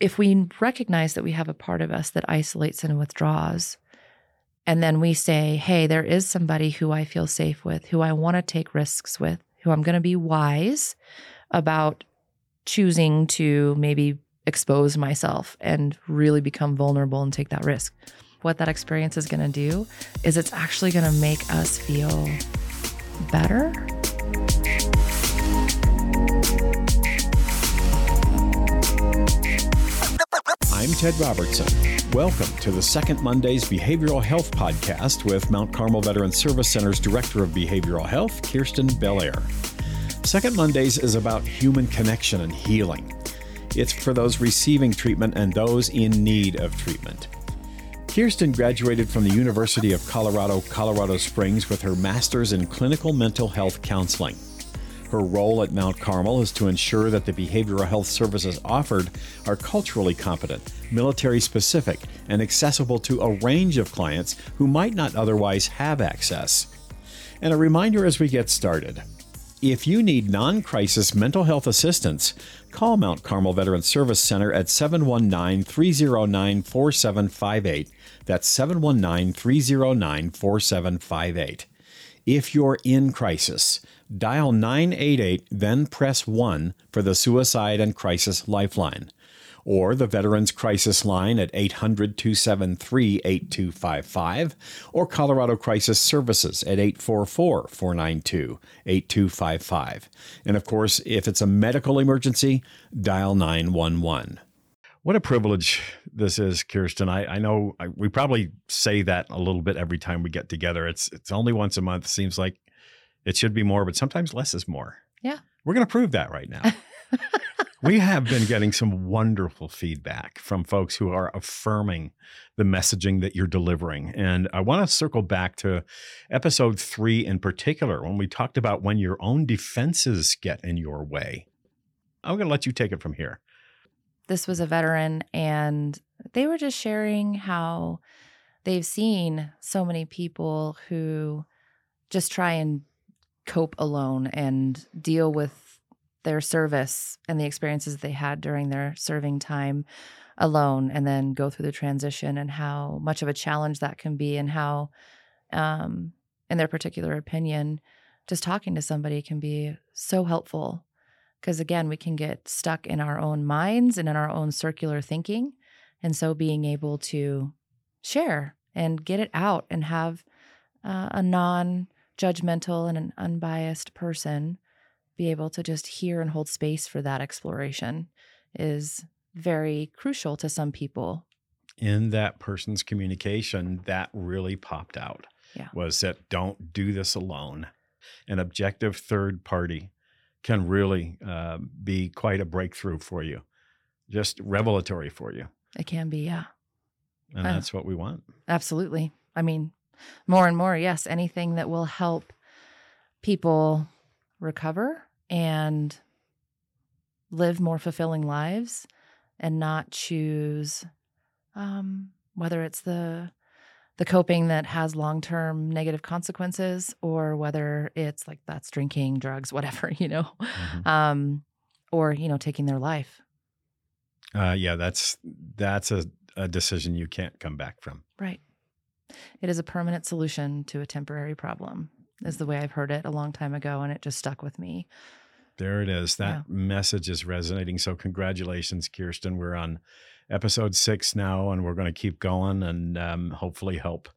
if we recognize that we have a part of us that isolates and withdraws, and then we say, hey, there is somebody who I feel safe with, who I want to take risks with, who I'm going to be wise about choosing to maybe expose myself and really become vulnerable and take that risk. What that experience is going to do is it's actually going to make us feel better. I'm Ted Robertson. Welcome to the Second Monday's Behavioral Health Podcast with Mount Carmel Veteran Service Center's Director of Behavioral Health, Kirsten Belaire. Second Mondays is about human connection and healing. It's for those receiving treatment and those in need of treatment. Kirsten graduated from the University of Colorado, Colorado Springs with her master's in clinical mental health counseling. Her role at Mount Carmel is to ensure that the behavioral health services offered are culturally competent, military specific, and accessible to a range of clients who might not otherwise have access. And a reminder as we get started if you need non crisis mental health assistance, call Mount Carmel Veteran Service Center at 719 309 4758. That's 719 309 4758. If you're in crisis, dial 988, then press 1 for the Suicide and Crisis Lifeline, or the Veterans Crisis Line at 800 273 8255, or Colorado Crisis Services at 844 492 8255. And of course, if it's a medical emergency, dial 911. What a privilege this is, Kirsten. I, I know I, we probably say that a little bit every time we get together. It's it's only once a month. Seems like it should be more, but sometimes less is more. Yeah. We're going to prove that right now. we have been getting some wonderful feedback from folks who are affirming the messaging that you're delivering. And I want to circle back to episode three in particular, when we talked about when your own defenses get in your way. I'm going to let you take it from here this was a veteran and they were just sharing how they've seen so many people who just try and cope alone and deal with their service and the experiences they had during their serving time alone and then go through the transition and how much of a challenge that can be and how um, in their particular opinion just talking to somebody can be so helpful because again, we can get stuck in our own minds and in our own circular thinking. And so being able to share and get it out and have uh, a non judgmental and an unbiased person be able to just hear and hold space for that exploration is very crucial to some people. In that person's communication, that really popped out. Yeah. Was that don't do this alone. An objective third party can really uh, be quite a breakthrough for you, just revelatory for you. It can be, yeah. And uh, that's what we want. Absolutely. I mean, more and more, yes, anything that will help people recover and live more fulfilling lives and not choose um, whether it's the the coping that has long term negative consequences, or whether it's like that's drinking, drugs, whatever, you know, mm-hmm. um, or you know, taking their life. Uh, yeah, that's that's a, a decision you can't come back from. Right. It is a permanent solution to a temporary problem, is the way I've heard it a long time ago, and it just stuck with me. There it is. That yeah. message is resonating. So, congratulations, Kirsten. We're on episode six now, and we're going to keep going and um, hopefully help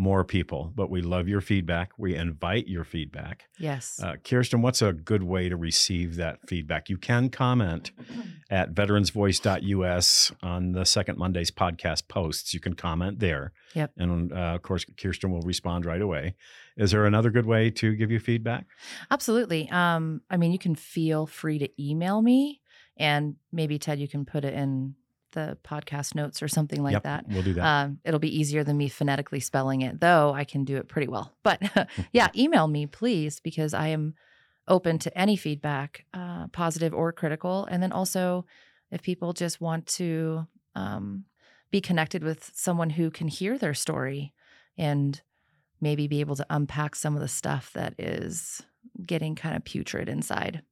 more people. But we love your feedback. We invite your feedback. Yes. Uh, Kirsten, what's a good way to receive that feedback? You can comment at veteransvoice.us on the Second Monday's podcast posts. You can comment there. Yep. And uh, of course, Kirsten will respond right away. Is there another good way to give you feedback? Absolutely. Um, I mean, you can feel free to email me, and maybe Ted, you can put it in the podcast notes or something like yep, that. We'll do that. Um, it'll be easier than me phonetically spelling it, though I can do it pretty well. But yeah, email me, please, because I am open to any feedback, uh, positive or critical. And then also, if people just want to um, be connected with someone who can hear their story and maybe be able to unpack some of the stuff that is getting kind of putrid inside.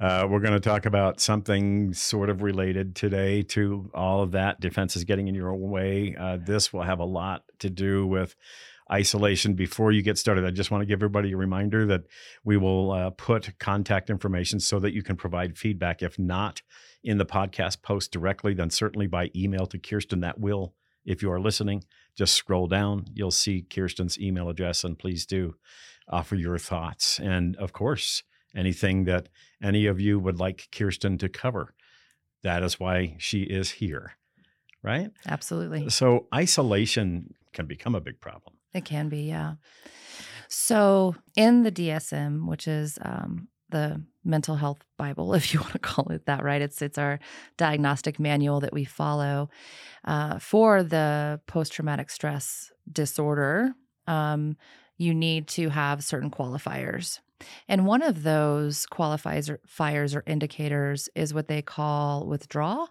Uh, we're going to talk about something sort of related today to all of that. Defense is getting in your own way. Uh, this will have a lot to do with isolation. Before you get started, I just want to give everybody a reminder that we will uh, put contact information so that you can provide feedback. If not in the podcast post directly, then certainly by email to Kirsten. That will, if you are listening, just scroll down. You'll see Kirsten's email address, and please do offer your thoughts. And of course, anything that any of you would like Kirsten to cover. That is why she is here, right? Absolutely. So, isolation can become a big problem. It can be, yeah. So, in the DSM, which is um, the mental health bible if you want to call it that right it's it's our diagnostic manual that we follow uh, for the post-traumatic stress disorder um, you need to have certain qualifiers and one of those qualifiers or indicators is what they call withdraw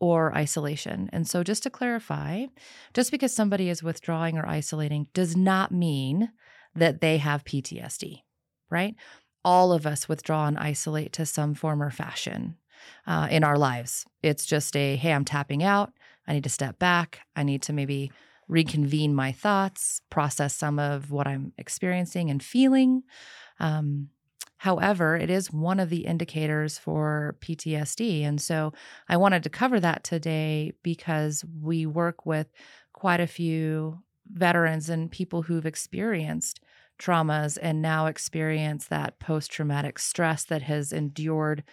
or isolation. And so, just to clarify, just because somebody is withdrawing or isolating does not mean that they have PTSD, right? All of us withdraw and isolate to some form or fashion uh, in our lives. It's just a, hey, I'm tapping out. I need to step back. I need to maybe reconvene my thoughts, process some of what I'm experiencing and feeling. Um, however, it is one of the indicators for PTSD. And so I wanted to cover that today because we work with quite a few veterans and people who've experienced traumas and now experience that post traumatic stress that has endured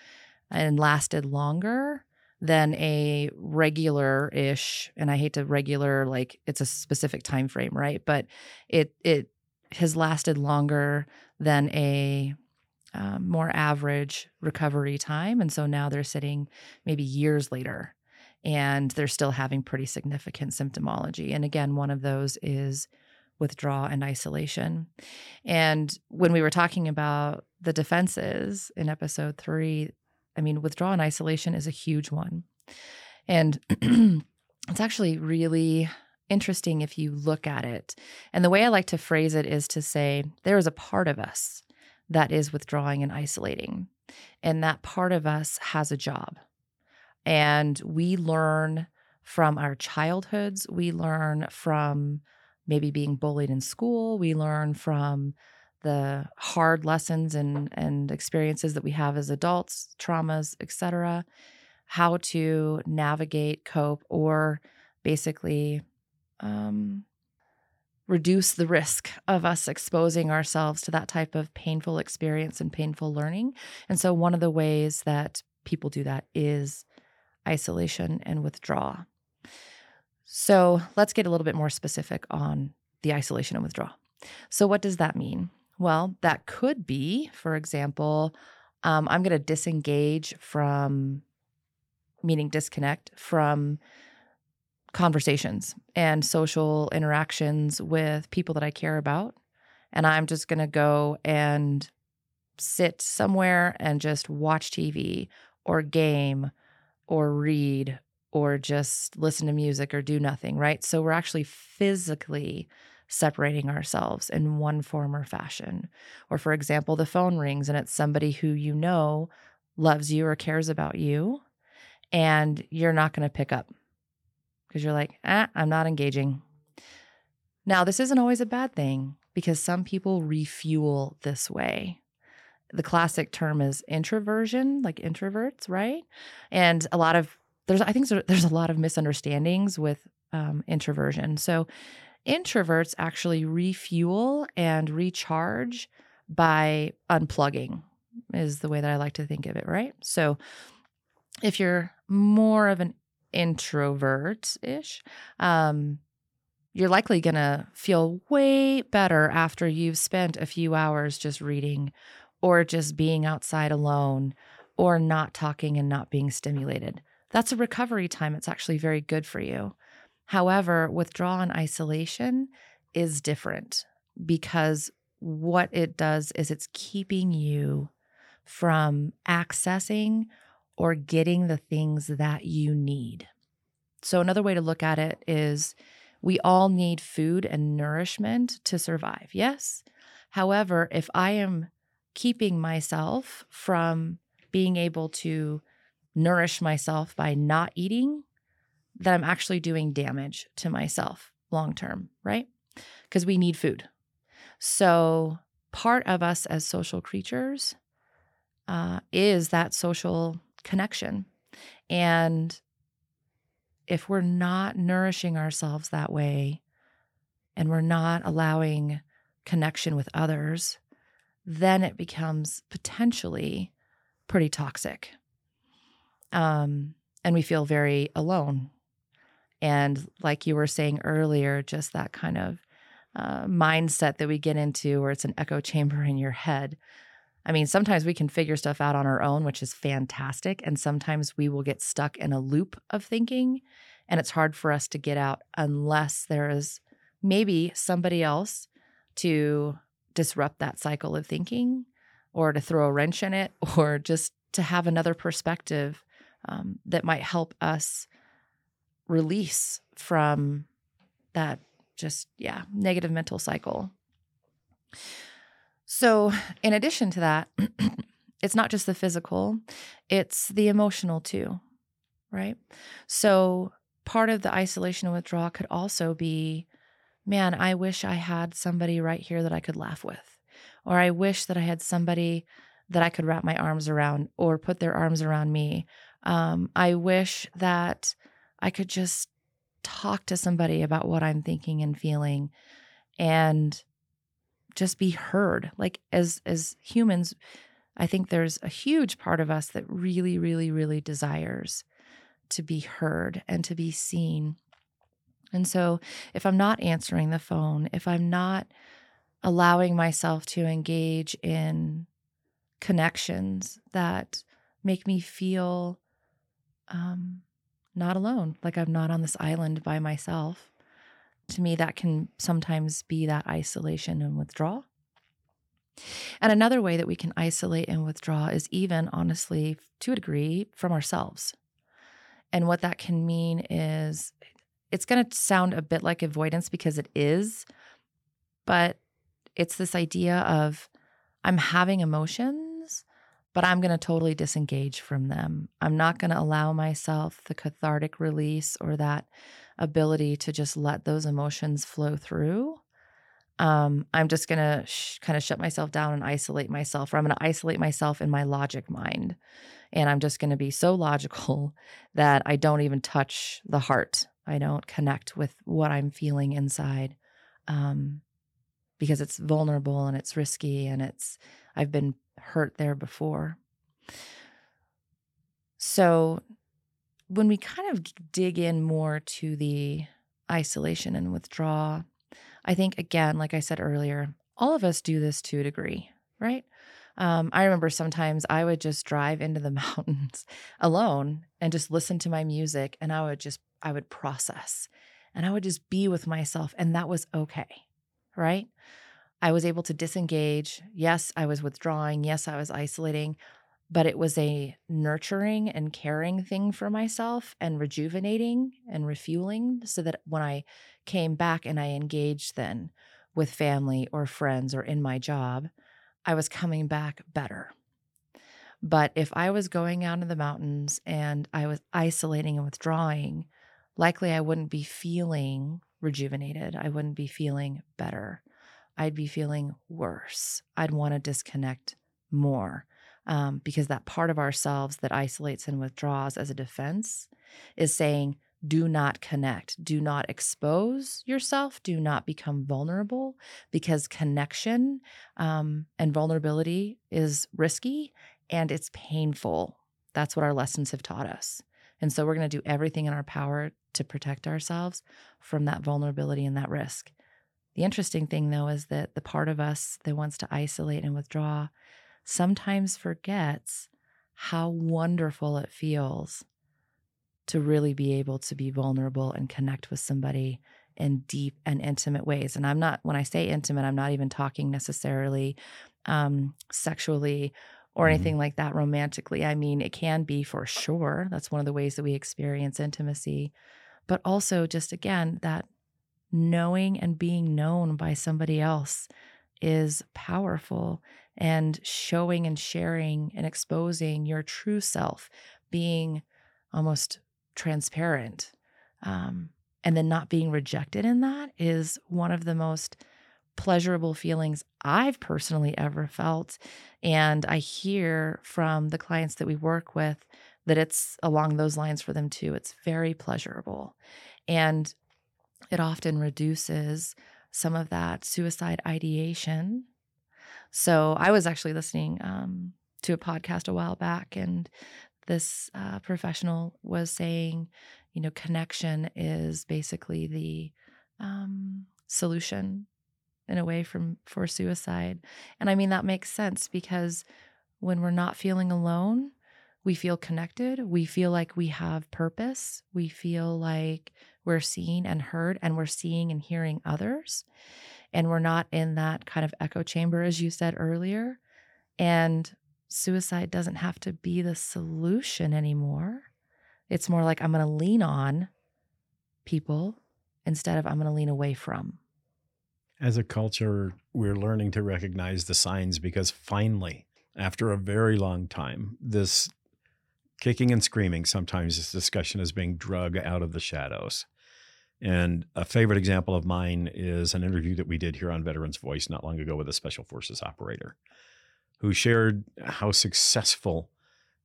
and lasted longer than a regular ish and i hate to regular like it's a specific time frame right but it it has lasted longer than a um, more average recovery time and so now they're sitting maybe years later and they're still having pretty significant symptomology and again one of those is withdrawal and isolation and when we were talking about the defenses in episode 3 I mean, withdrawal and isolation is a huge one. And it's actually really interesting if you look at it. And the way I like to phrase it is to say there is a part of us that is withdrawing and isolating. And that part of us has a job. And we learn from our childhoods, we learn from maybe being bullied in school, we learn from the hard lessons and and experiences that we have as adults, traumas, etc., how to navigate, cope, or basically um, reduce the risk of us exposing ourselves to that type of painful experience and painful learning. And so, one of the ways that people do that is isolation and withdraw. So, let's get a little bit more specific on the isolation and withdrawal. So, what does that mean? Well, that could be, for example, um, I'm going to disengage from, meaning disconnect from conversations and social interactions with people that I care about. And I'm just going to go and sit somewhere and just watch TV or game or read or just listen to music or do nothing, right? So we're actually physically separating ourselves in one form or fashion. Or, for example, the phone rings and it's somebody who you know loves you or cares about you, and you're not going to pick up because you're like, ah, I'm not engaging. Now, this isn't always a bad thing because some people refuel this way. The classic term is introversion, like introverts, right? And a lot of there's I think there's a lot of misunderstandings with um, introversion. So Introverts actually refuel and recharge by unplugging, is the way that I like to think of it, right? So if you're more of an introvert ish, um, you're likely going to feel way better after you've spent a few hours just reading or just being outside alone or not talking and not being stimulated. That's a recovery time. It's actually very good for you. However, withdrawal and isolation is different because what it does is it's keeping you from accessing or getting the things that you need. So, another way to look at it is we all need food and nourishment to survive, yes? However, if I am keeping myself from being able to nourish myself by not eating, that I'm actually doing damage to myself long term, right? Because we need food. So, part of us as social creatures uh, is that social connection. And if we're not nourishing ourselves that way and we're not allowing connection with others, then it becomes potentially pretty toxic. Um, and we feel very alone. And like you were saying earlier, just that kind of uh, mindset that we get into where it's an echo chamber in your head. I mean, sometimes we can figure stuff out on our own, which is fantastic. And sometimes we will get stuck in a loop of thinking, and it's hard for us to get out unless there is maybe somebody else to disrupt that cycle of thinking or to throw a wrench in it or just to have another perspective um, that might help us release from that just, yeah, negative mental cycle. So, in addition to that, it's not just the physical, it's the emotional too, right? So, part of the isolation and withdrawal could also be man, I wish I had somebody right here that I could laugh with, or I wish that I had somebody that I could wrap my arms around or put their arms around me. Um, I wish that I could just talk to somebody about what I'm thinking and feeling and just be heard. Like as as humans, I think there's a huge part of us that really really really desires to be heard and to be seen. And so if I'm not answering the phone, if I'm not allowing myself to engage in connections that make me feel um, not alone, like I'm not on this island by myself. To me, that can sometimes be that isolation and withdrawal. And another way that we can isolate and withdraw is even, honestly, to a degree, from ourselves. And what that can mean is it's going to sound a bit like avoidance because it is, but it's this idea of I'm having emotions but I'm going to totally disengage from them. I'm not going to allow myself the cathartic release or that ability to just let those emotions flow through. Um, I'm just going to sh- kind of shut myself down and isolate myself, or I'm going to isolate myself in my logic mind. And I'm just going to be so logical that I don't even touch the heart. I don't connect with what I'm feeling inside um, because it's vulnerable and it's risky and it's, I've been hurt there before. So, when we kind of dig in more to the isolation and withdraw, I think, again, like I said earlier, all of us do this to a degree, right? Um, I remember sometimes I would just drive into the mountains alone and just listen to my music, and I would just, I would process and I would just be with myself, and that was okay, right? I was able to disengage. Yes, I was withdrawing. Yes, I was isolating, but it was a nurturing and caring thing for myself and rejuvenating and refueling so that when I came back and I engaged then with family or friends or in my job, I was coming back better. But if I was going out in the mountains and I was isolating and withdrawing, likely I wouldn't be feeling rejuvenated. I wouldn't be feeling better. I'd be feeling worse. I'd want to disconnect more um, because that part of ourselves that isolates and withdraws as a defense is saying, do not connect, do not expose yourself, do not become vulnerable because connection um, and vulnerability is risky and it's painful. That's what our lessons have taught us. And so we're going to do everything in our power to protect ourselves from that vulnerability and that risk. The interesting thing, though, is that the part of us that wants to isolate and withdraw sometimes forgets how wonderful it feels to really be able to be vulnerable and connect with somebody in deep and intimate ways. And I'm not, when I say intimate, I'm not even talking necessarily um, sexually or mm-hmm. anything like that romantically. I mean, it can be for sure. That's one of the ways that we experience intimacy. But also, just again, that knowing and being known by somebody else is powerful and showing and sharing and exposing your true self, being almost transparent, um, and then not being rejected in that is one of the most pleasurable feelings I've personally ever felt. And I hear from the clients that we work with that it's along those lines for them too. It's very pleasurable. And it often reduces some of that suicide ideation. So I was actually listening um, to a podcast a while back, and this uh, professional was saying, you know, connection is basically the um, solution in a way from for suicide. And I mean that makes sense because when we're not feeling alone, we feel connected, we feel like we have purpose, we feel like we're seen and heard and we're seeing and hearing others and we're not in that kind of echo chamber as you said earlier. And suicide doesn't have to be the solution anymore. It's more like I'm going to lean on people instead of I'm going to lean away from. As a culture, we're learning to recognize the signs because finally, after a very long time, this kicking and screaming, sometimes this discussion is being drug out of the shadows. And a favorite example of mine is an interview that we did here on Veterans Voice not long ago with a Special Forces operator who shared how successful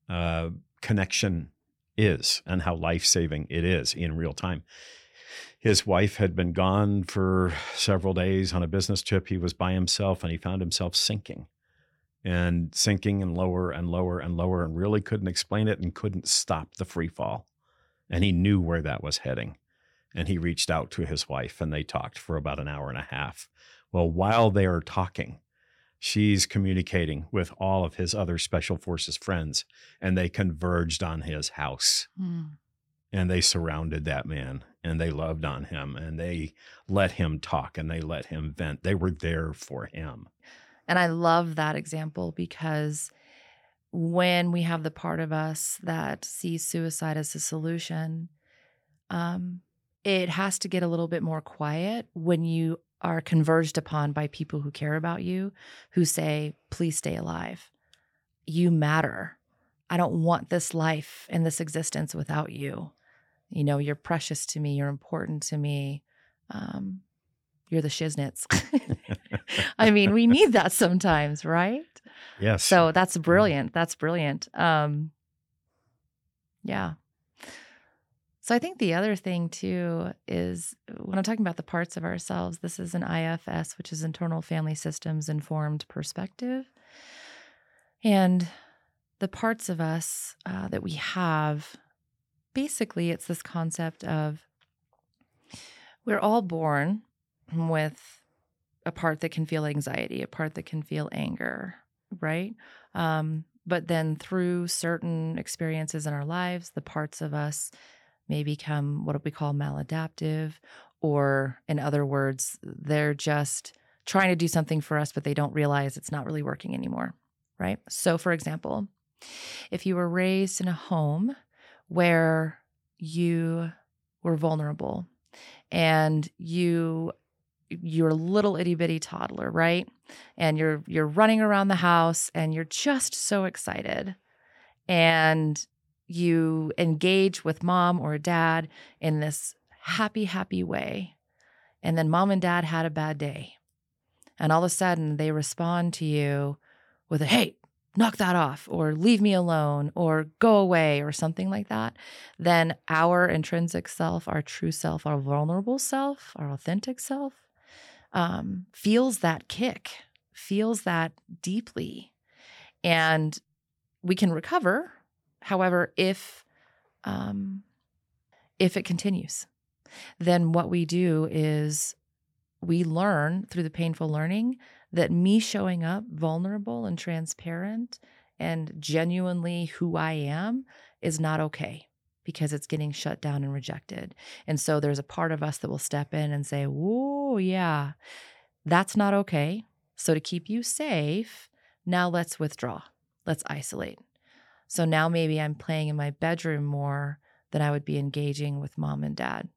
uh, connection is and how life saving it is in real time. His wife had been gone for several days on a business trip. He was by himself and he found himself sinking and sinking and lower and lower and lower and really couldn't explain it and couldn't stop the free fall. And he knew where that was heading. And he reached out to his wife and they talked for about an hour and a half. Well, while they are talking, she's communicating with all of his other special forces friends and they converged on his house. Mm and they surrounded that man and they loved on him and they let him talk and they let him vent. They were there for him. And I love that example because when we have the part of us that sees suicide as a solution, um, it has to get a little bit more quiet when you are converged upon by people who care about you, who say, please stay alive. You matter. I don't want this life and this existence without you. You know, you're precious to me. You're important to me. Um, you're the shiznits. I mean, we need that sometimes, right? Yes. So that's brilliant. That's brilliant. Um, yeah. So I think the other thing too is when I'm talking about the parts of ourselves, this is an IFS, which is internal family systems informed perspective. And the parts of us uh, that we have basically, it's this concept of we're all born with a part that can feel anxiety, a part that can feel anger, right? Um, but then through certain experiences in our lives, the parts of us may become what we call maladaptive, or in other words, they're just trying to do something for us, but they don't realize it's not really working anymore, right? So, for example, if you were raised in a home where you were vulnerable and you you're a little itty bitty toddler, right? And you're you're running around the house and you're just so excited. And you engage with mom or dad in this happy, happy way. And then mom and dad had a bad day. And all of a sudden they respond to you with a hey, knock that off or leave me alone or go away or something like that, then our intrinsic self, our true self, our vulnerable self, our authentic self um, feels that kick, feels that deeply. And we can recover. However, if um, if it continues, then what we do is we learn through the painful learning that me showing up vulnerable and transparent and genuinely who I am is not okay because it's getting shut down and rejected. And so there's a part of us that will step in and say, Whoa, Oh, yeah, that's not okay. So to keep you safe, now let's withdraw, let's isolate. So now maybe I'm playing in my bedroom more than I would be engaging with mom and dad,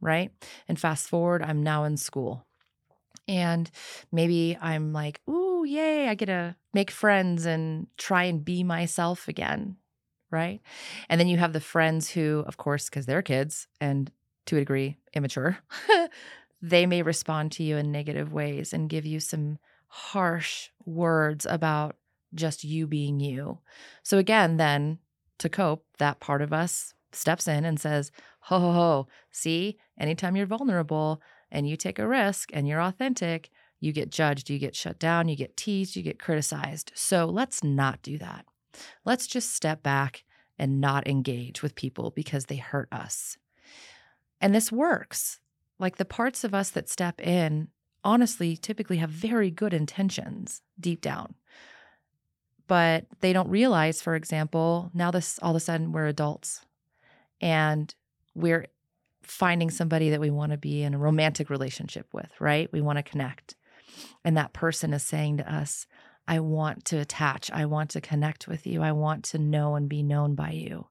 right? And fast forward, I'm now in school. And maybe I'm like, ooh, oh, yay, I get to make friends and try and be myself again. Right. And then you have the friends who, of course, because they're kids and to a degree immature, they may respond to you in negative ways and give you some harsh words about just you being you. So, again, then to cope, that part of us steps in and says, Ho, ho, ho, see, anytime you're vulnerable and you take a risk and you're authentic, you get judged, you get shut down, you get teased, you get criticized. So, let's not do that. Let's just step back and not engage with people because they hurt us. And this works. Like the parts of us that step in, honestly, typically have very good intentions deep down. But they don't realize, for example, now this all of a sudden we're adults and we're finding somebody that we want to be in a romantic relationship with, right? We want to connect. And that person is saying to us, I want to attach. I want to connect with you. I want to know and be known by you.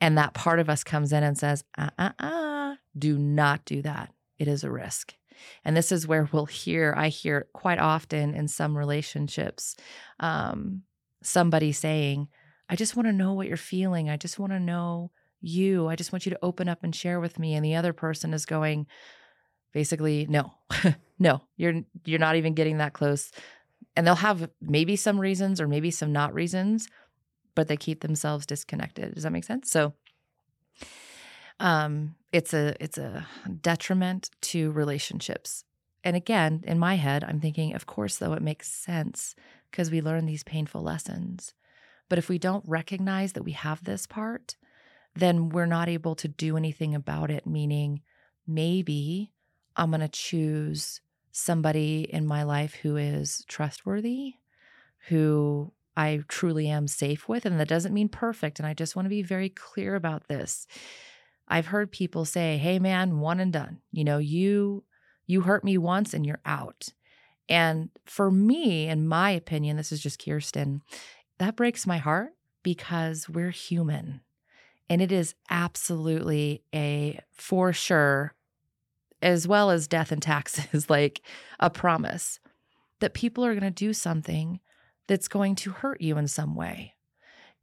And that part of us comes in and says, uh uh uh, do not do that. It is a risk. And this is where we'll hear, I hear quite often in some relationships, um, somebody saying, I just want to know what you're feeling. I just want to know you. I just want you to open up and share with me. And the other person is going, basically, no, no, you're you're not even getting that close. And they'll have maybe some reasons or maybe some not reasons, but they keep themselves disconnected. Does that make sense? So um it's a it's a detriment to relationships. And again, in my head, I'm thinking, of course, though, it makes sense because we learn these painful lessons. But if we don't recognize that we have this part, then we're not able to do anything about it. Meaning, maybe I'm going to choose somebody in my life who is trustworthy, who I truly am safe with. And that doesn't mean perfect. And I just want to be very clear about this. I've heard people say, "Hey man, one and done. You know, you you hurt me once and you're out." And for me, in my opinion, this is just Kirsten, that breaks my heart because we're human. And it is absolutely a for sure, as well as death and taxes, like a promise that people are going to do something that's going to hurt you in some way.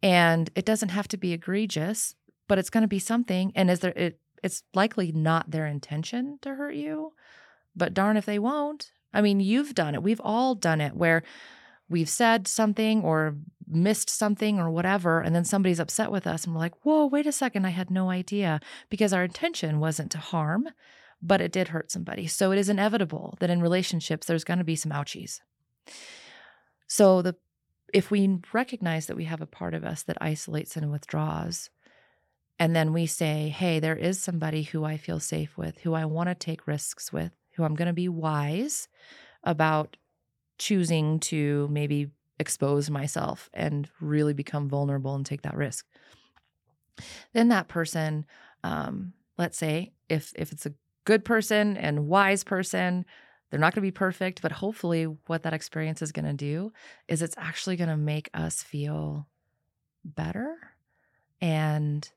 And it doesn't have to be egregious but it's going to be something. And is there, it, it's likely not their intention to hurt you, but darn if they won't. I mean, you've done it. We've all done it where we've said something or missed something or whatever, and then somebody's upset with us, and we're like, whoa, wait a second, I had no idea because our intention wasn't to harm, but it did hurt somebody. So it is inevitable that in relationships, there's going to be some ouchies. So the if we recognize that we have a part of us that isolates and withdraws, and then we say, hey, there is somebody who I feel safe with, who I want to take risks with, who I'm going to be wise about choosing to maybe expose myself and really become vulnerable and take that risk. Then that person, um, let's say, if if it's a good person and wise person, they're not going to be perfect, but hopefully, what that experience is going to do is it's actually going to make us feel better and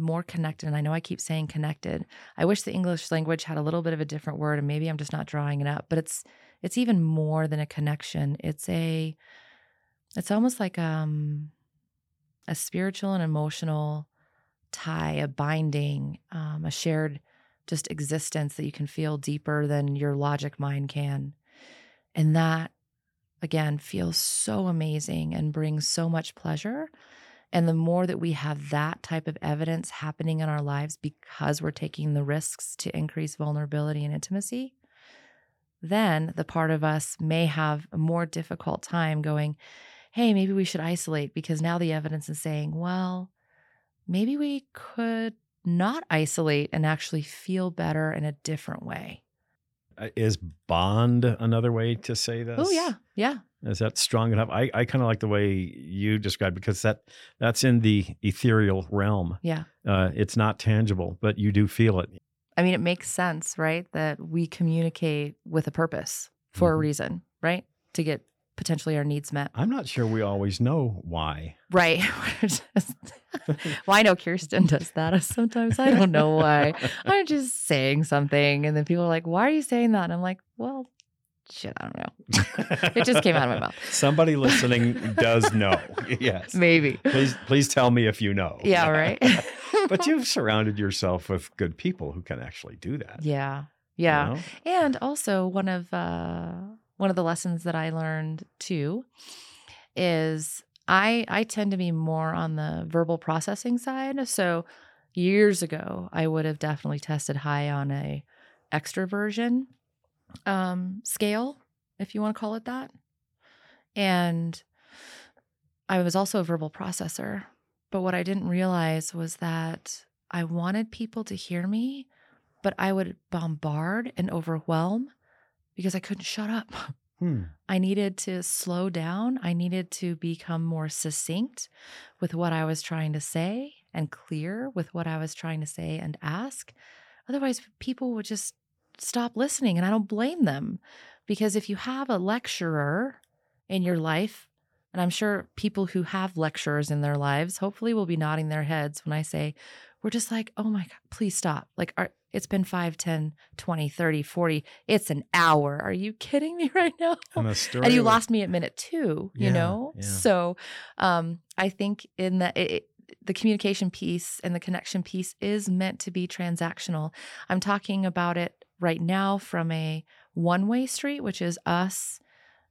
more connected. And I know I keep saying connected. I wish the English language had a little bit of a different word, and maybe I'm just not drawing it up, but it's it's even more than a connection. It's a it's almost like um a spiritual and emotional tie, a binding, um, a shared just existence that you can feel deeper than your logic mind can. And that again feels so amazing and brings so much pleasure and the more that we have that type of evidence happening in our lives because we're taking the risks to increase vulnerability and intimacy, then the part of us may have a more difficult time going, hey, maybe we should isolate because now the evidence is saying, well, maybe we could not isolate and actually feel better in a different way. Uh, is bond another way to say this? Oh, yeah. Yeah. Is that strong enough? I, I kind of like the way you describe because that that's in the ethereal realm. Yeah. Uh, it's not tangible, but you do feel it. I mean, it makes sense, right? That we communicate with a purpose for mm-hmm. a reason, right? To get potentially our needs met. I'm not sure we always know why. Right. well, I know Kirsten does that. Sometimes I don't know why. I'm just saying something. And then people are like, why are you saying that? And I'm like, well, shit, I don't know. it just came out of my mouth. Somebody listening does know. Yes. Maybe. Please, please tell me if you know. Yeah, right. but you've surrounded yourself with good people who can actually do that. yeah. you Yeah. know? And also one of uh one of the lessons that I learned too is I I tend to be more on the verbal processing side. So years ago, I would have definitely tested high on a extroversion um scale, if you want to call it that. And I was also a verbal processor. But what I didn't realize was that I wanted people to hear me but I would bombard and overwhelm because I couldn't shut up. Hmm. I needed to slow down. I needed to become more succinct with what I was trying to say and clear with what I was trying to say and ask. Otherwise, people would just stop listening, and I don't blame them because if you have a lecturer in your life, and I'm sure people who have lecturers in their lives hopefully will be nodding their heads when I say, we're just like, oh my God, please stop. Like, our, it's been 5, 10, 20, 30, 40. It's an hour. Are you kidding me right now? And the story. and you lost me at minute two, you know? yeah. So um, I think in the, it- the communication piece and the connection piece is meant to be transactional. I'm talking about it right now from a one way street, which is us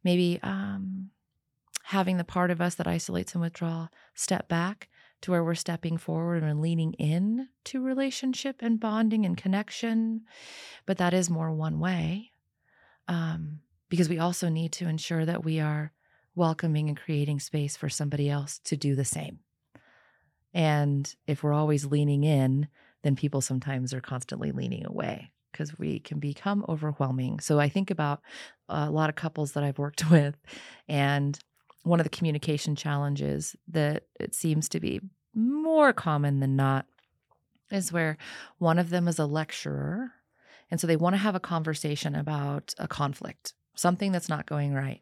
maybe um, having the part of us that isolates and withdraw step back to where we're stepping forward and leaning in to relationship and bonding and connection. But that is more one way um, because we also need to ensure that we are welcoming and creating space for somebody else to do the same. And if we're always leaning in, then people sometimes are constantly leaning away because we can become overwhelming. So I think about a lot of couples that I've worked with, and one of the communication challenges that it seems to be more common than not is where one of them is a lecturer. And so they want to have a conversation about a conflict, something that's not going right.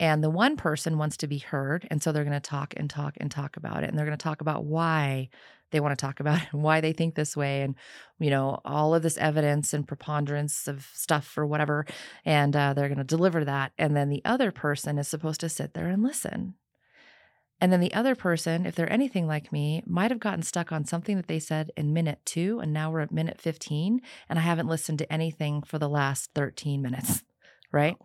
And the one person wants to be heard. And so they're going to talk and talk and talk about it. And they're going to talk about why they want to talk about it and why they think this way. And, you know, all of this evidence and preponderance of stuff or whatever. And uh, they're going to deliver that. And then the other person is supposed to sit there and listen. And then the other person, if they're anything like me, might have gotten stuck on something that they said in minute two. And now we're at minute 15. And I haven't listened to anything for the last 13 minutes. Right.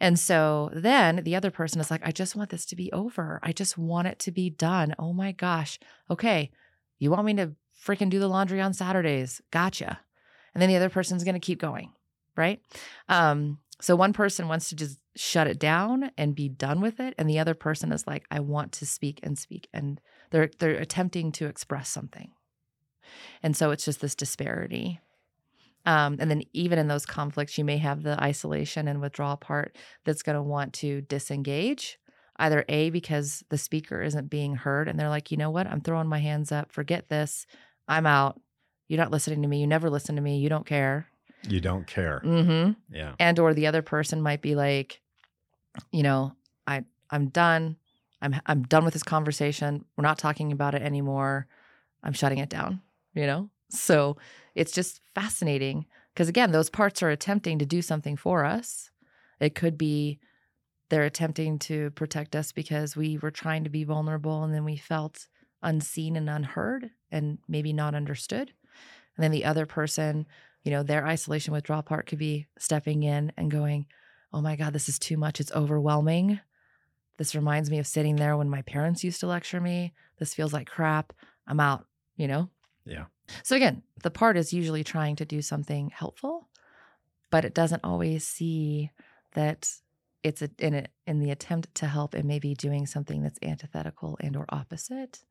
And so then the other person is like, I just want this to be over. I just want it to be done. Oh my gosh. Okay. You want me to freaking do the laundry on Saturdays? Gotcha. And then the other person's going to keep going. Right. Um, so one person wants to just shut it down and be done with it. And the other person is like, I want to speak and speak. And they're they're attempting to express something. And so it's just this disparity. Um, and then even in those conflicts, you may have the isolation and withdrawal part that's going to want to disengage. Either A, because the speaker isn't being heard and they're like, you know what? I'm throwing my hands up. Forget this. I'm out. You're not listening to me. You never listen to me. You don't care. You don't care. Mm-hmm Yeah. and or the other person might be like you know i i'm done i'm i'm done with this conversation we're not talking about it anymore i'm shutting it down you know so it's just fascinating because again those parts are attempting to do something for us it could be they're attempting to protect us because we were trying to be vulnerable and then we felt unseen and unheard and maybe not understood and then the other person you know, their isolation withdrawal part could be stepping in and going, Oh my God, this is too much. It's overwhelming. This reminds me of sitting there when my parents used to lecture me. This feels like crap. I'm out, you know? Yeah. So again, the part is usually trying to do something helpful, but it doesn't always see that it's a, in it in the attempt to help it may be doing something that's antithetical and or opposite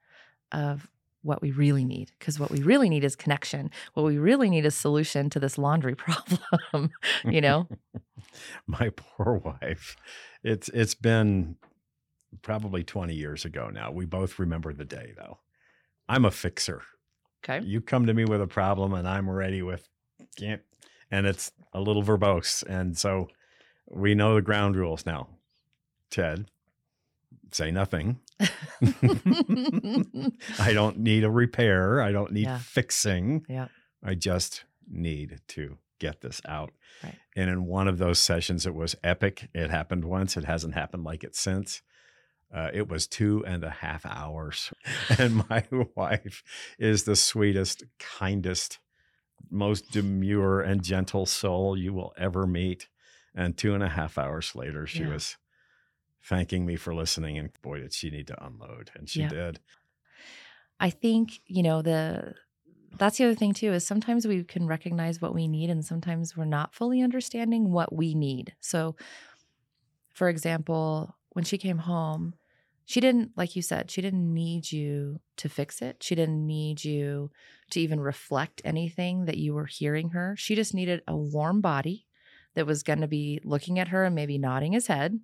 of what we really need because what we really need is connection what we really need is solution to this laundry problem you know My poor wife. It's it's been probably 20 years ago now. We both remember the day though. I'm a fixer. Okay You come to me with a problem and I'm ready with can't and it's a little verbose. And so we know the ground rules now. Ted, say nothing. I don't need a repair. I don't need Yeah. fixing. Yeah. I just need to get this out. Right. And in one of those sessions, it was epic. It happened once. It hasn't happened like it since. Uh, it was two and a half hours. and my wife is the sweetest, kindest, most demure and gentle soul you will ever meet. And two and a half hours later, she Yeah. was thanking me for listening. And boy, did she need to unload. And she Yeah. did. I think, you know, the that's the other thing too is sometimes we can recognize what we need and sometimes we're not fully understanding what we need. So for example, when she came home, she didn't like you said, she didn't need you to fix it. She didn't need you to even reflect anything that you were hearing her. She just needed a warm body that was going to be looking at her and maybe nodding his head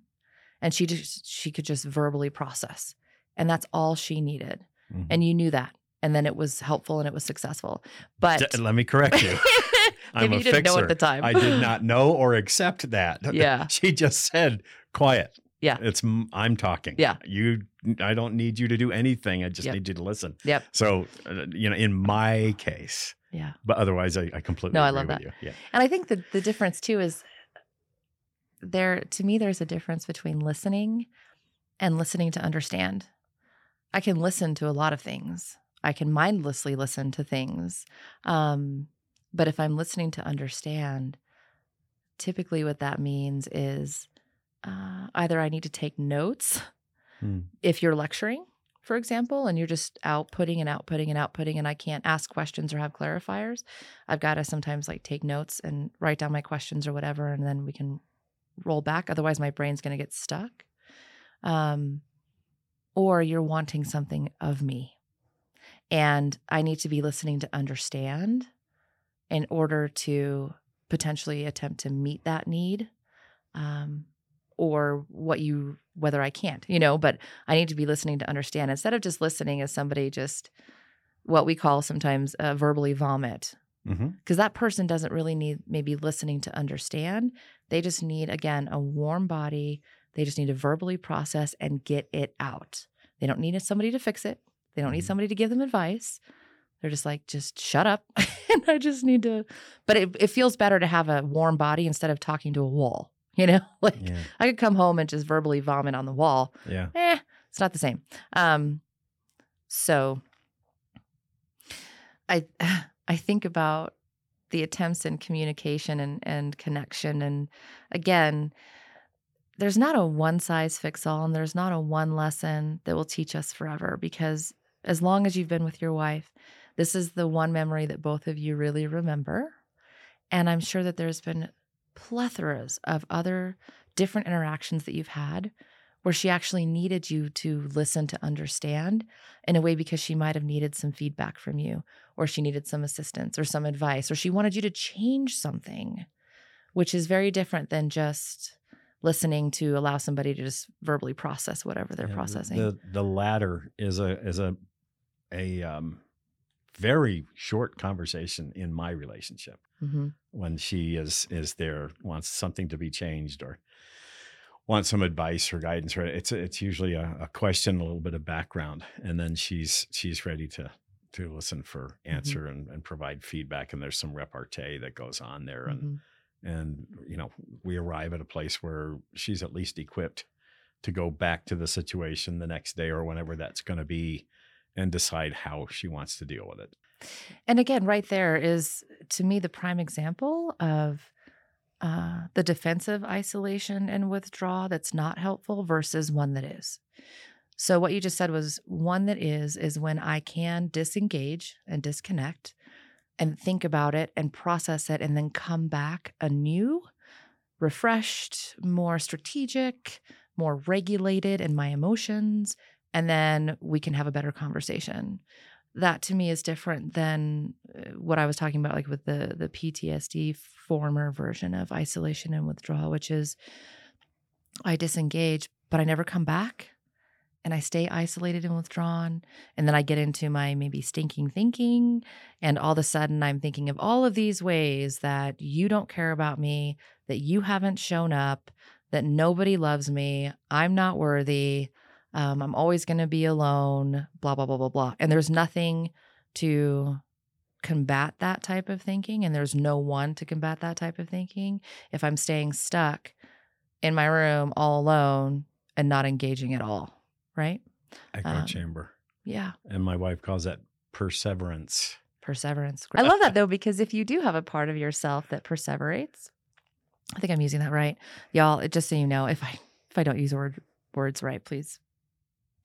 and she just she could just verbally process. And that's all she needed Mhm. and you knew that and then it was helpful and it was successful but let me correct you. I'm maybe a you didn't know at the time I did not know or accept that. Yeah. She just said, quiet. Yeah. It's I'm talking. Yeah. You I don't need you to do anything. I just Yep. need you to listen. Yep. So, uh, you know, in my case, yeah but otherwise I, I completely No, I love that. you. Yeah. and i think the the difference too is there to me there's a difference between listening and listening to understand i can listen to a lot of things i can mindlessly listen to things um but if i'm listening to understand typically what that means is uh, either i need to take notes Hmm. if you're lecturing, for example, and you're just outputting and outputting and outputting, and I can't ask questions or have clarifiers, I've got to sometimes like take notes and write down my questions or whatever, and then we can roll back. Otherwise, my brain's going to get stuck. Um, or you're wanting something of me, and I need to be listening to understand in order to potentially attempt to meet that need. Um, or what you whether I can't, you know, but I need to be listening to understand instead of just listening as somebody just what we call sometimes uh, verbally vomit because that person doesn't really need maybe listening to understand. They just need again a warm body. They just need to verbally process and get it out. They don't need somebody to fix it. They don't need Mhm. somebody to give them advice. They're just like, just shut up. and I just need to, but it, it feels better to have a warm body instead of talking to a wall, you know? like Yeah. I could come home and just verbally vomit on the wall. Yeah. Eh, it's not the same. Um, so I I think about the attempts in communication and, and connection. And again, there's not a one size fits all and there's not a one lesson that will teach us forever because as long as you've been with your wife, this is the one memory that both of you really remember. And I'm sure that there's been plethoras of other different interactions that you've had where she actually needed you to listen to understand in a way because she might have needed some feedback from you or she needed some assistance or some advice or she wanted you to change something which is very different than just listening to allow somebody to just verbally process whatever they're Yeah, processing. The the latter is a is a a um, very short conversation in my relationship hmm when she is is there wants something to be changed or wants some advice or guidance or it's it's usually a, a question a little bit of background and then she's she's ready to to listen for answer and, and provide feedback and there's some repartee that goes on there and Mhm. and you know we arrive at a place where she's at least equipped to go back to the situation the next day or whenever that's going to be and decide how she wants to deal with it And again, right there is to me the prime example of uh, the defensive isolation and withdrawal that's not helpful versus one that is. So, what you just said was one that is, is when I can disengage and disconnect and think about it and process it and then come back anew, refreshed, more strategic, more regulated in my emotions. And then we can have a better conversation. That to me is different than uh, what I was talking about, like with the the PTSD former version of isolation and withdrawal, which is I disengage, but I never come back, and I stay isolated and withdrawn, and then I get into my maybe stinking thinking, and all of a sudden I'm thinking of all of these ways that you don't care about me, that you haven't shown up, that nobody loves me, I'm not worthy um, I'm always going to be alone, blah, blah, blah, blah, blah. And there's nothing to combat that type of thinking and there's no one to combat that type of thinking if i'm staying stuck in my room all alone and not engaging at all right Echo Um, chamber. yeah And my wife calls that perseverance. perseverance i love that though because if you do have a part of yourself that perseverates i think i'm using that right y'all just so you know if i if i don't use word, words right please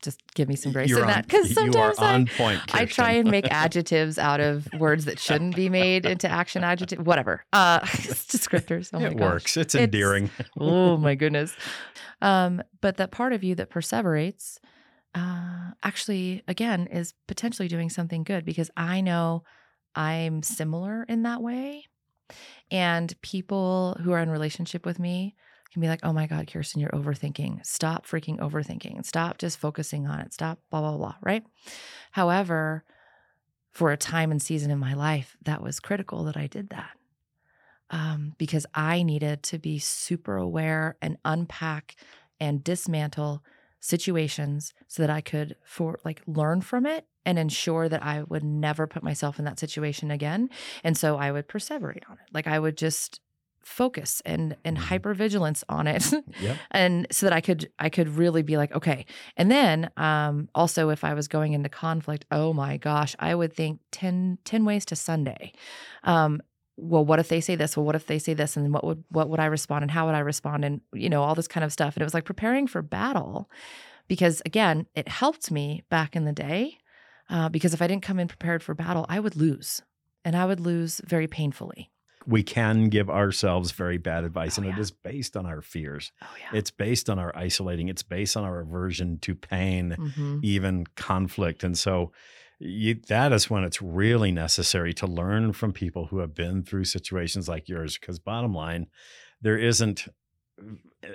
just give me some grace You're in on- that because you are sometimes I, point. I try and make adjectives out of words that shouldn't be made into action adjective, whatever. Uh, descriptors. Oh my it gosh. works. It's It's- endearing. oh my goodness. Um, but that part of you that perseverates, uh, actually, again, is potentially doing something good because I know I'm similar in that way. And people who are in relationship with me can be like, oh my God, Kirsten, you're overthinking. Stop freaking overthinking. Stop just focusing on it. Stop, blah, blah, blah. Right. However, for a time and season in my life, that was critical that I did that um, because I needed to be super aware and unpack and dismantle situations so that I could for like learn from it and ensure that I would never put myself in that situation again. And so I would perseverate on it. Like I would just focus and and Mhm. hyper vigilance on it. Yep. and so that I could I could really be like okay. And then um also if I was going into conflict oh my gosh I would think 10, 10 ways to Sunday. Um well what if they say this? Well what if they say this? And what would what would I respond? And how would I respond? And you know all this kind of stuff. And it was like preparing for battle because again it helped me back in the day uh, because if I didn't come in prepared for battle I would lose. And I would lose very painfully We can give ourselves very bad advice, Oh, and it yeah. is based on our fears. oh yeah It's based on our isolating. It's based on our aversion to pain, hmm even conflict. And so you, that is when it's really necessary to learn from people who have been through situations like yours. Because, bottom line, there isn't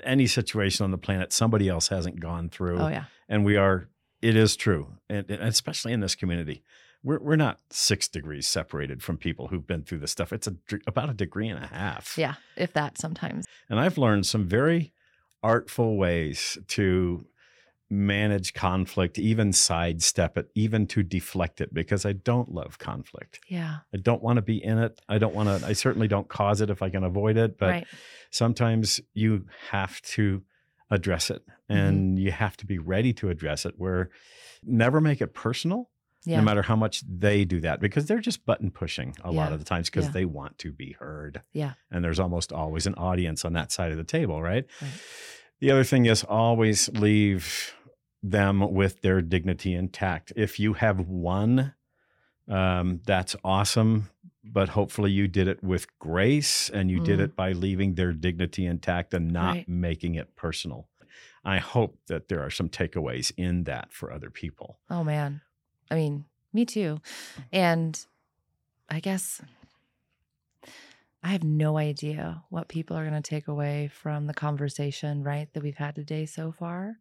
any situation on the planet somebody else hasn't gone through. oh yeah And we are, it is true, and, and especially in this community. We're, we're not six degrees separated from people who've been through this stuff. It's a, about a degree and a half. yeah if that sometimes And I've learned some very artful ways to manage conflict, even sidestep it, even to deflect it, because I don't love conflict. yeah I don't want to be in it. I don't want to, I certainly don't cause it if I can avoid it. But right sometimes you have to address it mm-hmm. and you have to be ready to address it, where never make it personal. Yeah No matter how much they do that, because they're just button pushing a lot of the times because Yeah. they want to be heard. Yeah. And there's almost always an audience on that side of the table, right? Right. The other thing is always leave them with their dignity intact. If you have one, um, that's awesome. But hopefully you did it with grace and you did Mm. it by leaving their dignity intact and not Right. making it personal. I hope that there are some takeaways in that for other people. Oh man. I mean, me too. And I guess I have no idea what people are going to take away from the conversation, right, that we've had today so far.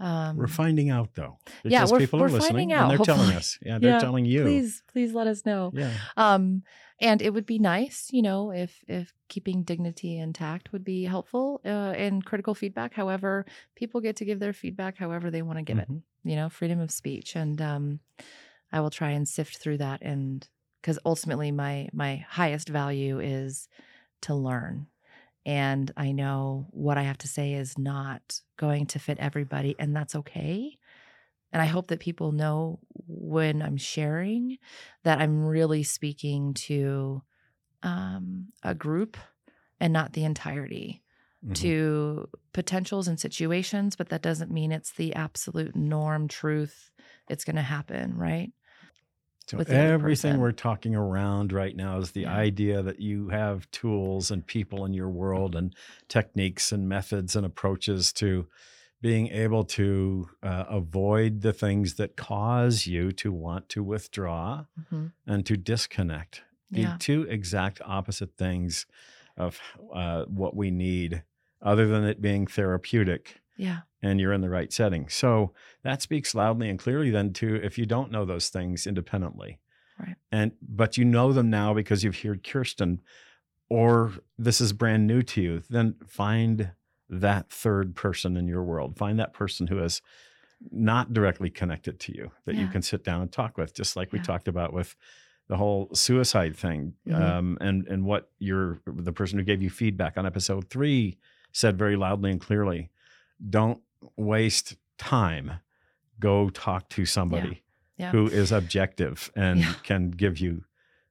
Um, We're finding out though. Yeah, because we're- people we're are listening finding out, and they're telling us. Yeah, they're Yeah, telling you. please, please let us know. Yeah. Um, and it would be nice, you know, if if keeping dignity intact would be helpful uh, in critical feedback. However, people get to give their feedback however they want to give it. You know, freedom of speech. And um, I will try and sift through that. And because ultimately, my my highest value is to learn. And I know what I have to say is not going to fit everybody, and that's okay. And I hope that people know when I'm sharing that I'm really speaking to um, a group and not the entirety Mhm. to potentials and situations, but that doesn't mean it's the absolute norm, truth. It's going to happen, right? So with the other everything we're talking around right now is the Yeah. idea that you have tools and people in your world and techniques and methods and approaches to being able to uh, avoid the things that cause you to want to withdraw Mhm. and to disconnect. The Yeah. two exact opposite things of uh, what we need, other than it being therapeutic Yeah. and you're in the right setting. So that speaks loudly and clearly then to if you don't know those things independently. Right. And but you know them now because you've heard Kirsten or this is brand new to you, then find that third person in your world. Find that person who is not directly connected to you that you can sit down and talk with, just like we talked about with the whole suicide thing, Mhm. um, and and what your the person who gave you feedback on episode three said very loudly and clearly, don't waste time. Go talk to somebody Yeah. who is objective and Yeah. can give you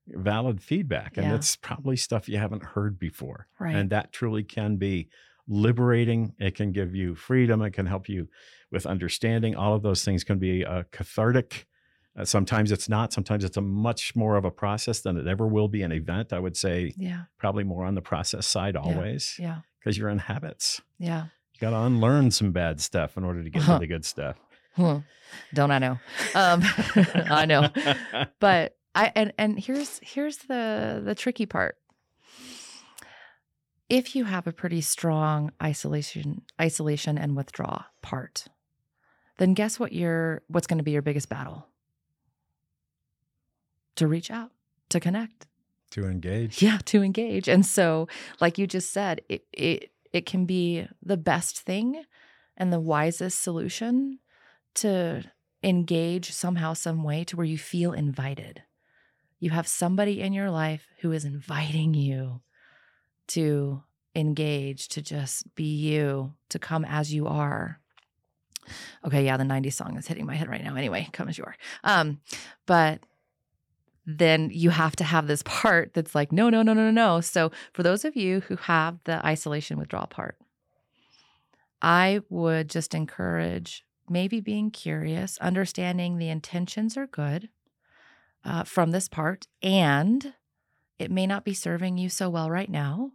valid feedback, and Yeah. it's probably stuff you haven't heard before, Right. and that truly can be liberating. It can give you freedom. It can help you with understanding. All of those things can be uh, cathartic. Uh, sometimes it's not. Sometimes it's a much more of a process than it ever will be an event. I would say yeah. probably more on the process side always Yeah. because you're in habits. Yeah. You got to unlearn some bad stuff in order to get to the good stuff. Don't I know? Um, I know. But I and and here's here's the the tricky part. If you have a pretty strong isolation isolation and withdraw part, then guess what your what's going to be your biggest battle? To reach out, to connect. to engage. Yeah, to engage. And so, like you just said, it it it can be the best thing and the wisest solution to engage somehow, some way to where you feel invited. You have somebody in your life who is inviting you to engage, to just be you, to come as you are. Okay, yeah, the 90s song is hitting my head right now. Anyway, come as you are. Um, but then you have to have this part that's like, no, no, no, no, no. So for those of you who have the isolation withdrawal part, I would just encourage maybe being curious, understanding the intentions are good uh, from this part, and it may not be serving you so well right now.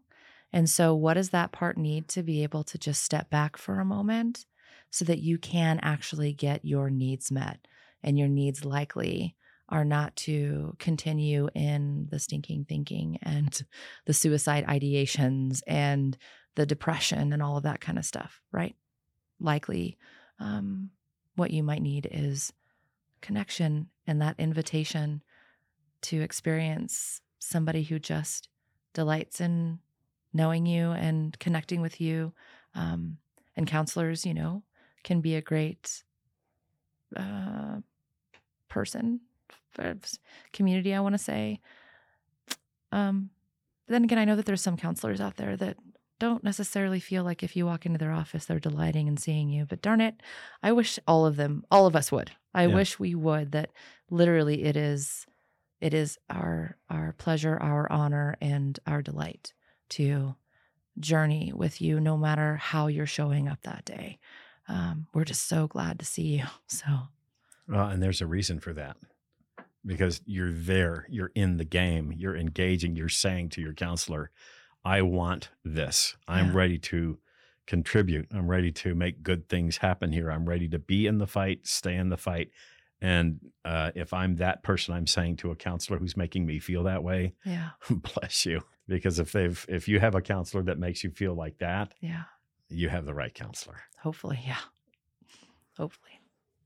And so, what does that part need to be able to just step back for a moment so that you can actually get your needs met? And your needs likely are not to continue in the stinking thinking and the suicide ideations and the depression and all of that kind of stuff, right? Likely, um, what you might need is connection and that invitation to experience somebody who just delights in knowing you and connecting with you. Um, and counselors, you know, can be a great uh, person, community, I want to say. Um, then again, I know that there's some counselors out there that don't necessarily feel like if you walk into their office, they're delighting in seeing you. But darn it, I wish all of them, all of us would. I Yeah. wish we would. That literally, it is, it is our our pleasure, our honor, and our delight to journey with you, no matter how you're showing up that day. Um, we're just so glad to see you. So Well, and there's a reason for that because you're there, you're in the game, you're engaging, you're saying to your counselor, I want this. I'm Yeah. ready to contribute. I'm ready to make good things happen here. I'm ready to be in the fight, stay in the fight. And uh, if I'm that person, I'm saying to a counselor who's making me feel that way, yeah, bless you. Because if they've, if you have a counselor that makes you feel like that, yeah. you have the right counselor. Hopefully, yeah. Hopefully.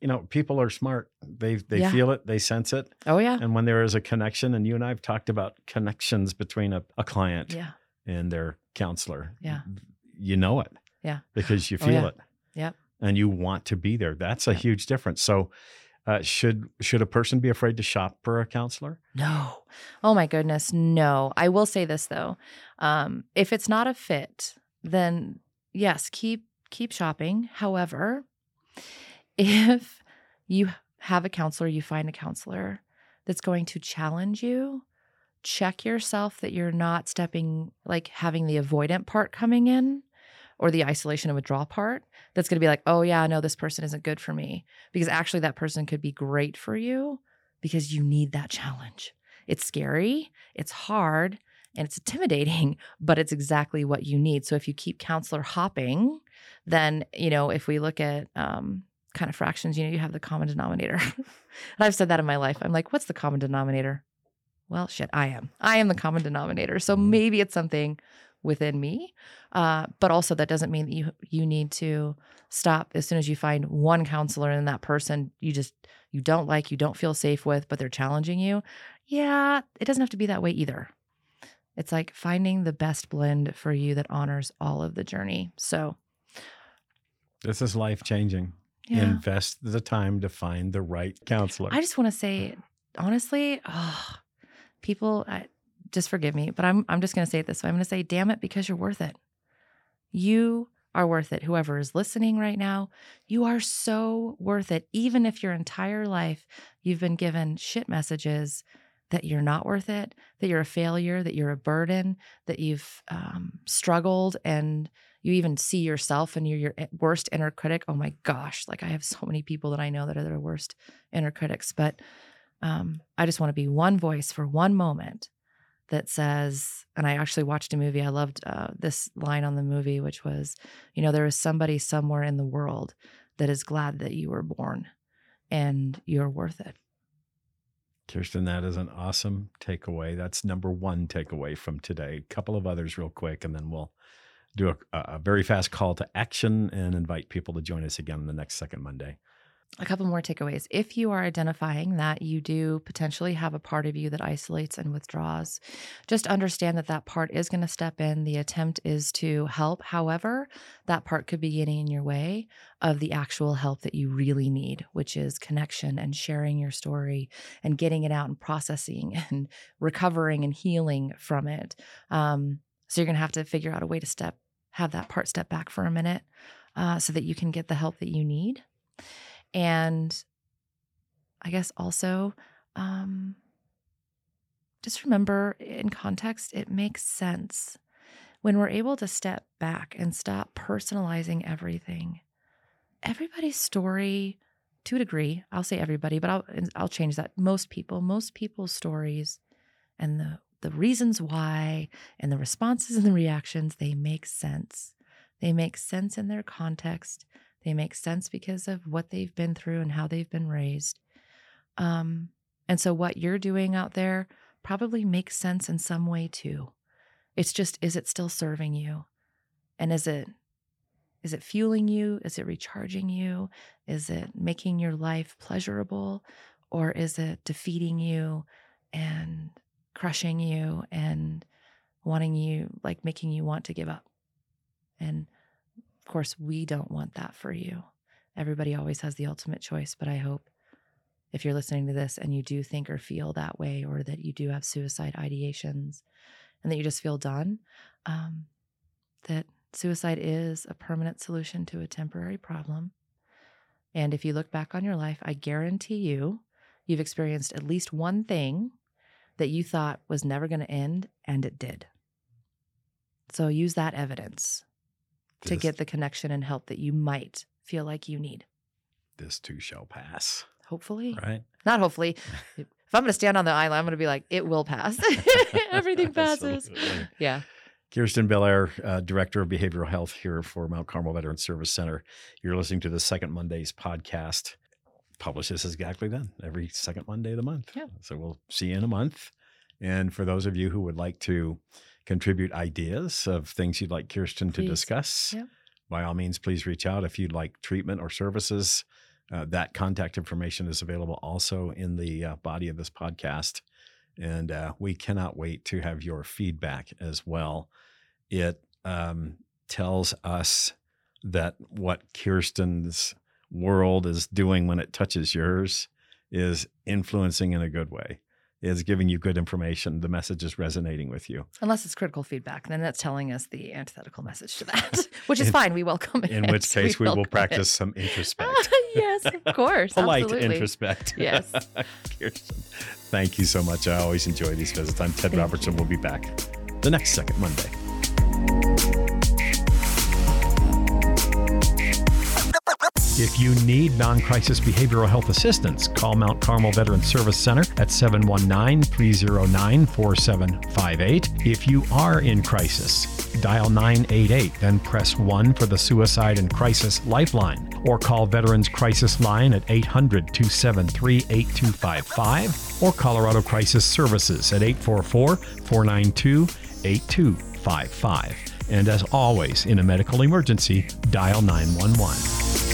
You know, people are smart. They they Yeah. feel it, they sense it. Oh yeah. And when there is a connection, and you and I have talked about connections between a, a client Yeah. and their counselor. Yeah. You know it. Yeah. Because you Oh, feel yeah. it. Yep. And you want to be there. That's a huge difference. So uh, should should a person be afraid to shop for a counselor? No. Oh my goodness, no. I will say this though. Um, if it's not a fit, then yes, keep keep shopping. However, if you have a counselor, you find a counselor that's going to challenge you, check yourself that you're not stepping like having the avoidant part coming in or the isolation and withdrawal part that's going to be like, "Oh yeah, no this person isn't good for me." Because actually that person could be great for you because you need that challenge. It's scary, it's hard, and it's intimidating, but it's exactly what you need. So if you keep counselor hopping, then, you know, if we look at um, kind of fractions, you know, you have the common denominator. and I've said that in my life. I'm like, what's the common denominator? Well, shit, I am. I am the common denominator. So Mhm. maybe it's something within me. Uh, but also that doesn't mean that you you need to stop as soon as you find one counselor and that person you just you don't like, you don't feel safe with, but they're challenging you. Yeah, it doesn't have to be that way either. It's like finding the best blend for you that honors all of the journey. So, This is life changing. Yeah. Invest the time to find the right counselor. I just want to say, honestly, oh, people, I, just forgive me, but I'm I'm just going to say it this way. I'm going to say, damn it, because you're worth it. You are worth it. Whoever is listening right now, you are so worth it. Even if your entire life you've been given shit messages that you're not worth it, that you're a failure, that you're a burden, that you've um, struggled and you even see yourself and you're your worst inner critic. Oh my gosh, like I have so many people that I know that are their worst inner critics, but um, I just want to be one voice for one moment that says, and I actually watched a movie. I loved uh, this line on the movie, which was, you know, there is somebody somewhere in the world that is glad that you were born and you're worth it. Kirsten, that is an awesome takeaway. That's number one takeaway from today. A couple of others, real quick, and then we'll do a, a very fast call to action and invite people to join us again the next second Monday a couple more takeaways. If you are identifying that you do potentially have a part of you that isolates and withdraws, just understand that that part is going to step in. The attempt is to help. However, that part could be getting in your way of the actual help that you really need, which is connection and sharing your story and getting it out and processing and recovering and healing from it. Um, so you're going to have to figure out a way to step, have that part step back for a minute uh, so that you can get the help that you need. And I guess also, um, just remember in context, it makes sense when we're able to step back and stop personalizing everything. Everybody's story, to a degree, I'll say everybody, but I'll I'll change that. Most people, most people's stories, and the the reasons why, and the responses and the reactions, they make sense. They make sense in their context. They make sense because of what they've been through and how they've been raised. Um, and so what you're doing out there probably makes sense in some way too. It's just is it still serving you? And is it is it fueling you? Is it recharging you? Is it making your life pleasurable or is it defeating you and crushing you and wanting you like making you want to give up? And of course, we don't want that for you. Everybody always has the ultimate choice, but I hope if you're listening to this and you do think or feel that way, or that you do have suicide ideations and that you just feel done, um, that suicide is a permanent solution to a temporary problem. And if you look back on your life, I guarantee you, you've experienced at least one thing that you thought was never going to end, and it did. So use that evidence to get the connection and help that you might feel like you need. This too shall pass. Hopefully. Right. Not hopefully. if I'm going to stand on the island, I'm going to be like, it will pass. Everything passes. yeah. Kirsten Belaire, uh, Director of Behavioral Health here for Mount Carmel Veteran Service Center. You're listening to the Second Mondays podcast. Publish this exactly then, every second Monday of the month. Yeah. So we'll see you in a month. And for those of you who would like to contribute ideas of things you'd like Kirsten please. to discuss, yeah. by all means, please reach out. If you'd like treatment or services, uh, that contact information is available also in the uh, body of this podcast. And uh, we cannot wait to have your feedback as well. It um, tells us that what Kirsten's world is doing when it touches yours is influencing in a good way is giving you good information, the message is resonating with you. Unless it's critical feedback, then that's telling us the antithetical message to that, which is in, fine. We welcome it. In which case, we, we will practice it. some introspect. yes, of course. Polite absolutely. introspect. Yes. Kirsten, thank you so much. I always enjoy these visits. I'm Ted thank Robertson. You. We'll be back the next second Monday. If you need non crisis behavioral health assistance, call Mount Carmel Veteran Service Center at 719 309 4758. If you are in crisis, dial 988, then press 1 for the Suicide and Crisis Lifeline, or call Veterans Crisis Line at 800 273 8255, or Colorado Crisis Services at 844 492 8255. And as always, in a medical emergency, dial 911.